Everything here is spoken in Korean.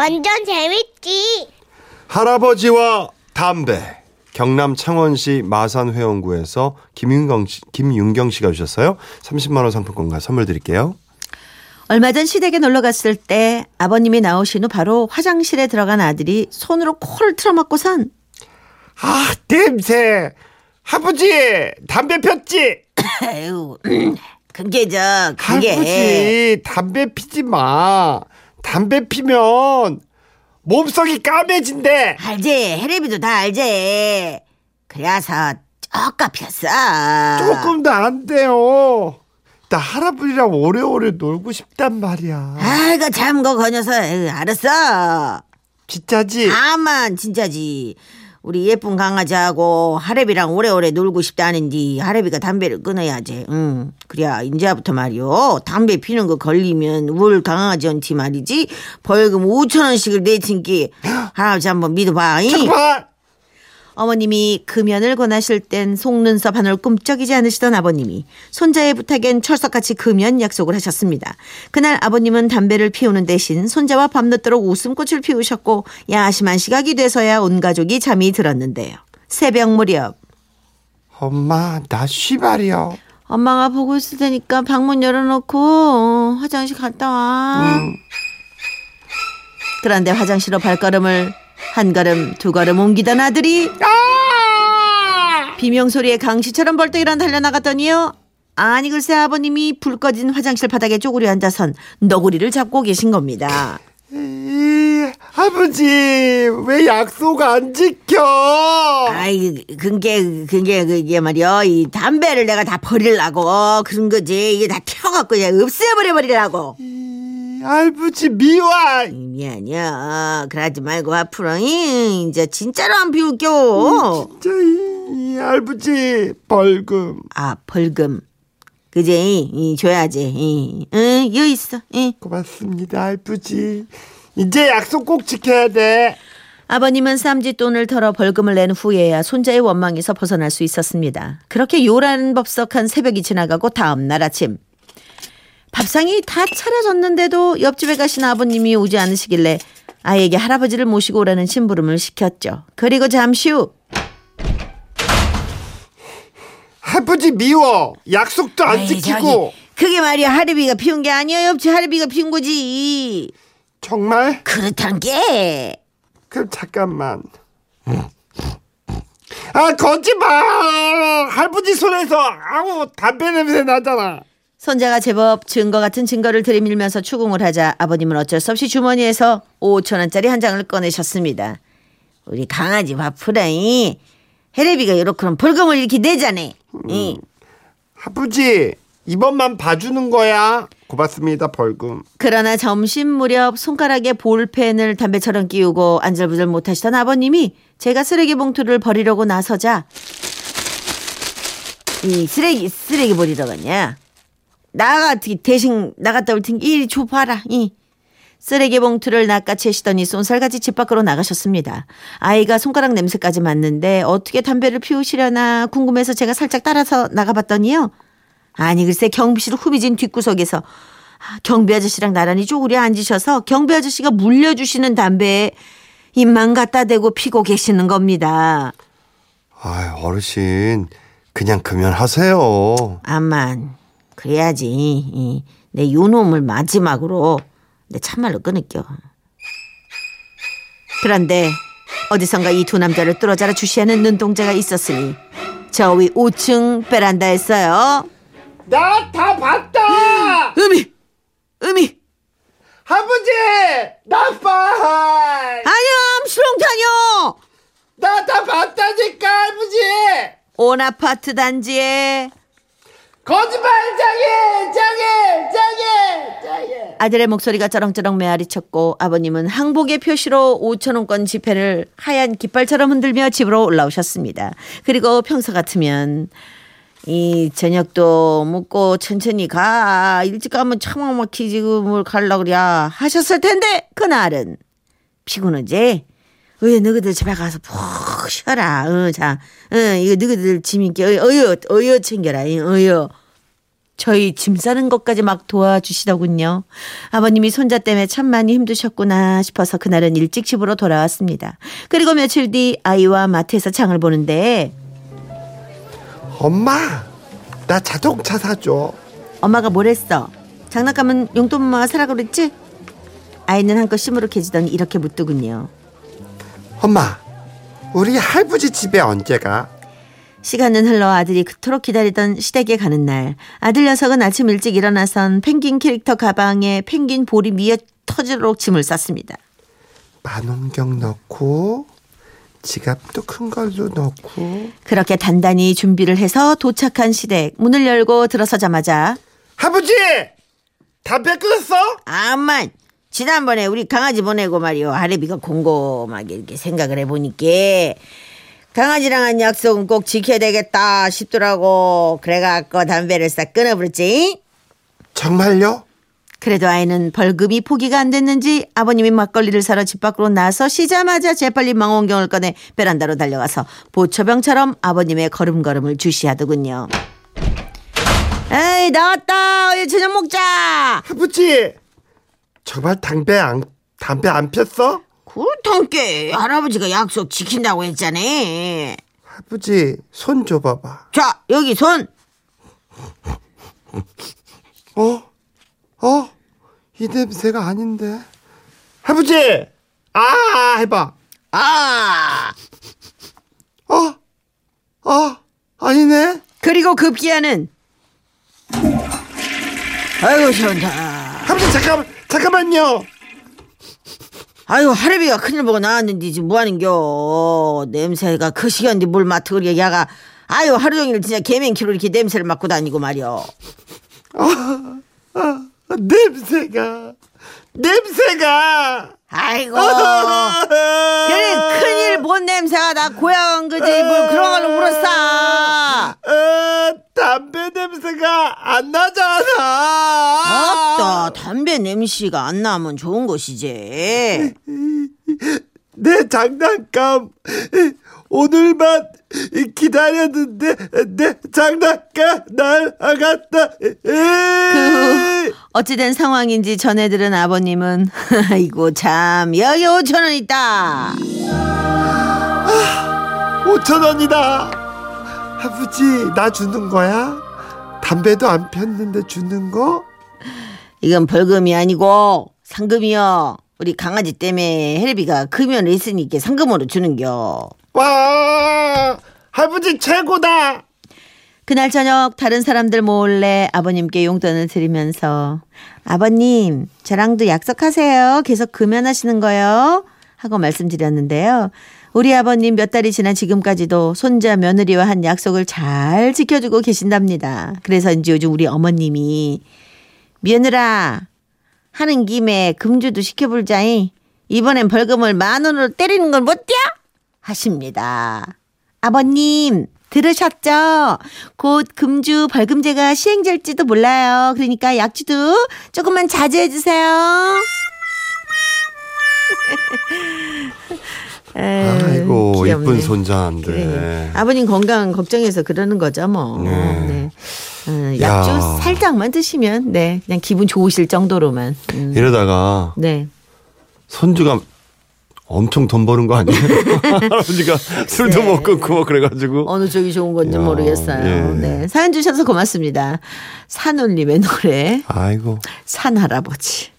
완전 재밌지. 할아버지와 담배. 경남 창원시 마산 회원구에서 김윤경 씨, 김윤경 씨가 주셨어요. 30만 원 상품권과 선물 드릴게요. 얼마 전 시댁에 놀러 갔을 때 아버님이 나오신 후 바로 화장실에 들어간 아들이 손으로 코를 틀어막고선 아, 냄새. 아버지, 담배 폈지? 아유 그게 저 그게 아버지, 담배 피지 마. 담배 피면 몸속이 까매진대. 알지 해레비도 다 알지 그래서 쪼까 폈어 조금도 안 돼요. 나 할아버지랑 오래오래 놀고 싶단 말이야. 아이고 참고 거녀서 에휴, 알았어 진짜지? 아만 진짜지 우리 예쁜 강아지하고 하레비랑 오래오래 놀고 싶다는디 하레비가 담배를 끊어야지. 응. 그래야 이제부터 말이요. 담배 피는 거 걸리면 울 강아지한테 말이지 벌금 5천 원씩을 내친기 할아버지 한번 믿어봐. 잉? 잠깐만. 어머님이 금연을 권하실 땐 속눈썹 하늘 꿈쩍이지 않으시던 아버님이 손자의 부탁엔 철석같이 금연 약속을 하셨습니다. 그날 아버님은 담배를 피우는 대신 손자와 밤늦도록 웃음꽃을 피우셨고 야심한 시각이 돼서야 온 가족이 잠이 들었는데요. 새벽 무렵 엄마, 나 쉬발이요. 엄마가 보고 있을 테니까 방문 열어놓고 어, 화장실 갔다 와. 그런데 화장실로 발걸음을 한 걸음 두 걸음 옮기던 아들이 비명 소리에 강시처럼 벌떡 일어나 달려나갔더니요. 아니 글쎄 아버님이 불 꺼진 화장실 바닥에 쪼그려 앉아선 너구리를 잡고 계신 겁니다. 이, 아버지, 왜 약속 안 지켜? 아이 그게 그게 그게 말이야 이 담배를 내가 다 버리려고 그런 거지 이게 다 태워갖고 그냥 없애버려 버리려고 이, 아버지, 미워. 미안이야 그러지 말고 앞으로 잉, 이제 진짜로 안 비울겨 진짜, 이, 이 아버지, 벌금. 아 벌금 그지 이, 줘야지 이, 응 여기 있어 이. 고맙습니다, 아버지. 이제 약속 꼭 지켜야 돼. 아버님은 쌈짓돈을 털어 벌금을 낸 후에야 손자의 원망에서 벗어날 수 있었습니다. 그렇게 요란법석한 새벽이 지나가고 다음 날 아침 밥상이 다 차려졌는데도 옆집에 가신 아버님이 오지 않으시길래 아이에게 할아버지를 모시고 오라는 심부름을 시켰죠. 그리고 잠시 후 아버지, 미워. 약속도 안 아이, 지키고. 저기, 그게 말이야 하르비가 피운 게 아니야 옆집 하르비가 피운 거지. 정말? 그렇단 게 그럼 잠깐만. 아, 거짓말! 할아버지 손에서, 아우, 담배 냄새 나잖아. 손자가 제법 증거 같은 증거를 들이밀면서 추궁을 하자 아버님은 어쩔 수 없이 주머니에서 5천 원짜리 한 장을 꺼내셨습니다. 우리 강아지 바프라이 해레비가 이렇게는 벌금을 이렇게 내자네. 이. 아버지, 이번만 봐주는 거야. 고맙습니다, 벌금. 그러나 점심 무렵 손가락에 볼펜을 담배처럼 끼우고 안절부절 못하시던 아버님이 제가 쓰레기 봉투를 버리려고 나서자 이 쓰레기 쓰레기 버리러 갔냐? 나가 대신 나갔다 올 테니 이리 줘봐라. 이 쓰레기 봉투를 낚아채시더니 쏜살같이 집 밖으로 나가셨습니다. 아이가 손가락 냄새까지 맡는데 어떻게 담배를 피우시려나 궁금해서 제가 살짝 따라서 나가봤더니요. 아니 글쎄 경비실 후비진 뒷구석에서 아, 경비 아저씨랑 나란히 쪼그려 앉으셔서 경비 아저씨가 물려주시는 담배에 입만 갖다 대고 피고 계시는 겁니다. 아 어르신, 그냥 금연하세요. 암만 그래야지 이, 내 요놈을 마지막으로 내 참말로 끊을겨. 그런데 어디선가 이 두 남자를 뚫어져라 주시하는 눈동자가 있었으니 저 위 5층 베란다였어요. 나 다 봤다! 음이 음이 아버지! 나 봐! 아니요 수렁타뇨 나다 봤다니까, 아버지! 온 아파트 단지에 거짓말 장애! 장애! 장애! 장애! 아들의 목소리가 쩌렁쩌렁 메아리 쳤고 아버님은 항복의 표시로 5천원권 지폐를 하얀 깃발처럼 흔들며 집으로 올라오셨습니다. 그리고 평소 같으면 이 저녁도 먹고 천천히 가 일찍 가면 차막 막히지 뭘 갈라 그래 하셨을 텐데 그날은 피곤하지? 왜 너희들 집에 가서 푹 쉬어라. 어, 자, 어, 이거 너희들 짐 있게 어여, 어여 챙겨라. 이, 어여. 저희 짐 싸는 것까지 막 도와주시더군요. 아버님이 손자 때문에 참 많이 힘드셨구나 싶어서 그날은 일찍 집으로 돌아왔습니다. 그리고 며칠 뒤 아이와 마트에서 장을 보는데 엄마, 나 자동차 사줘. 엄마가 뭘 했어? 장난감은 용돈만 사라 그랬지? 아이는 한껏 시무룩해지더니 이렇게 묻더군요. 엄마, 우리 할아버지 집에 언제 가? 시간은 흘러 아들이 그토록 기다리던 시댁에 가는 날 아들 녀석은 아침 일찍 일어나선 펭귄 캐릭터 가방에 펭귄 볼이 미어 터지도록 짐을 쌌습니다. 만원경 넣고 지갑도 큰 걸로 넣고 그렇게 단단히 준비를 해서 도착한 시댁 문을 열고 들어서자마자 아버지 담배 끊었어? 아만 지난번에 우리 강아지 보내고 말이요. 하래비가 곰곰하게 이렇게 생각을 해보니까 강아지랑 한 약속은 꼭 지켜야 되겠다 싶더라고. 그래갖고 담배를 싹 끊어버렸지. 정말요? 그래도 아이는 벌금이 포기가 안 됐는지 아버님이 막걸리를 사러 집 밖으로 나서 쉬자마자 재빨리 망원경을 꺼내 베란다로 달려가서 보초병처럼 아버님의 걸음걸음을 주시하더군요. 에이 나왔다. 저녁 먹자. 아버지 정말 담배 안 담배 안 폈어? 그렇단께 할아버지가 약속 지킨다고 했잖아 아버지 손 줘봐봐. 자 여기 손 어? 어? 이 냄새가 아닌데. 아버지! 아, 해봐. 아. 어? 어? 아니네? 그리고 급기야는 아이고 시원다 아버지, 잠깐만, 잠깐만요. 아유 할애비가 큰일 보고 나왔는데 지금 뭐하는겨. 냄새가 그 시간인데 뭘 맡아 그래 야가. 아유 하루 종일 진짜 개맹키로 이렇게 냄새를 맡고 다니고 말이여. 아, 냄새가, 냄새가. 아이고. 그래 큰일 본 냄새가 나. 고향 그지? 뭘 그런 걸로 물었어. 아, 담배 냄새가 안 나잖아. 아따 담배 냄새가 안 나면 좋은 것이지 내 장난감 오늘만 기다렸는데 내 장난감 날아갔다. 그 어찌된 상황인지 전해들은 아버님은 아이고 참 여기 5천 원 있다 5천 원이다. 아버지 나 주는 거야? 담배도 안 폈는데 주는 거? 이건 벌금이 아니고 상금이요. 우리 강아지 때문에 헬비가 금연을 했으니까 상금으로 주는겨. 와 아버지 최고다. 그날 저녁 다른 사람들 몰래 아버님께 용돈을 드리면서 아버님 저랑도 약속하세요. 계속 금연하시는 거요. 하고 말씀드렸는데요. 우리 아버님 몇 달이 지난 지금까지도 손자 며느리와 한 약속을 잘 지켜주고 계신답니다. 그래서인지 요즘 우리 어머님이 며느라 하는 김에 금주도 시켜불자이 이번엔 벌금을 만 원으로 때리는 걸 못뛰어 하십니다. 아버님 들으셨죠? 곧 금주 벌금제가 시행될지도 몰라요. 그러니까 약주도 조금만 자제해 주세요. 아이고. 이쁜 손자인데. 그래. 아버님 건강 걱정해서 그러는 거죠, 뭐. 네. 네. 어, 약주 야. 살짝만 드시면 네 그냥 기분 좋으실 정도로만. 음. 이러다가 네. 손주가 엄청 돈 버는 거 아니에요? 할아버지가 술도 못 끊고 뭐 그래가지고. 어느 쪽이 좋은 건지 야, 모르겠어요. 예. 네. 사연 주셔서 고맙습니다. 산울림의 노래 아이고. 산 할아버지.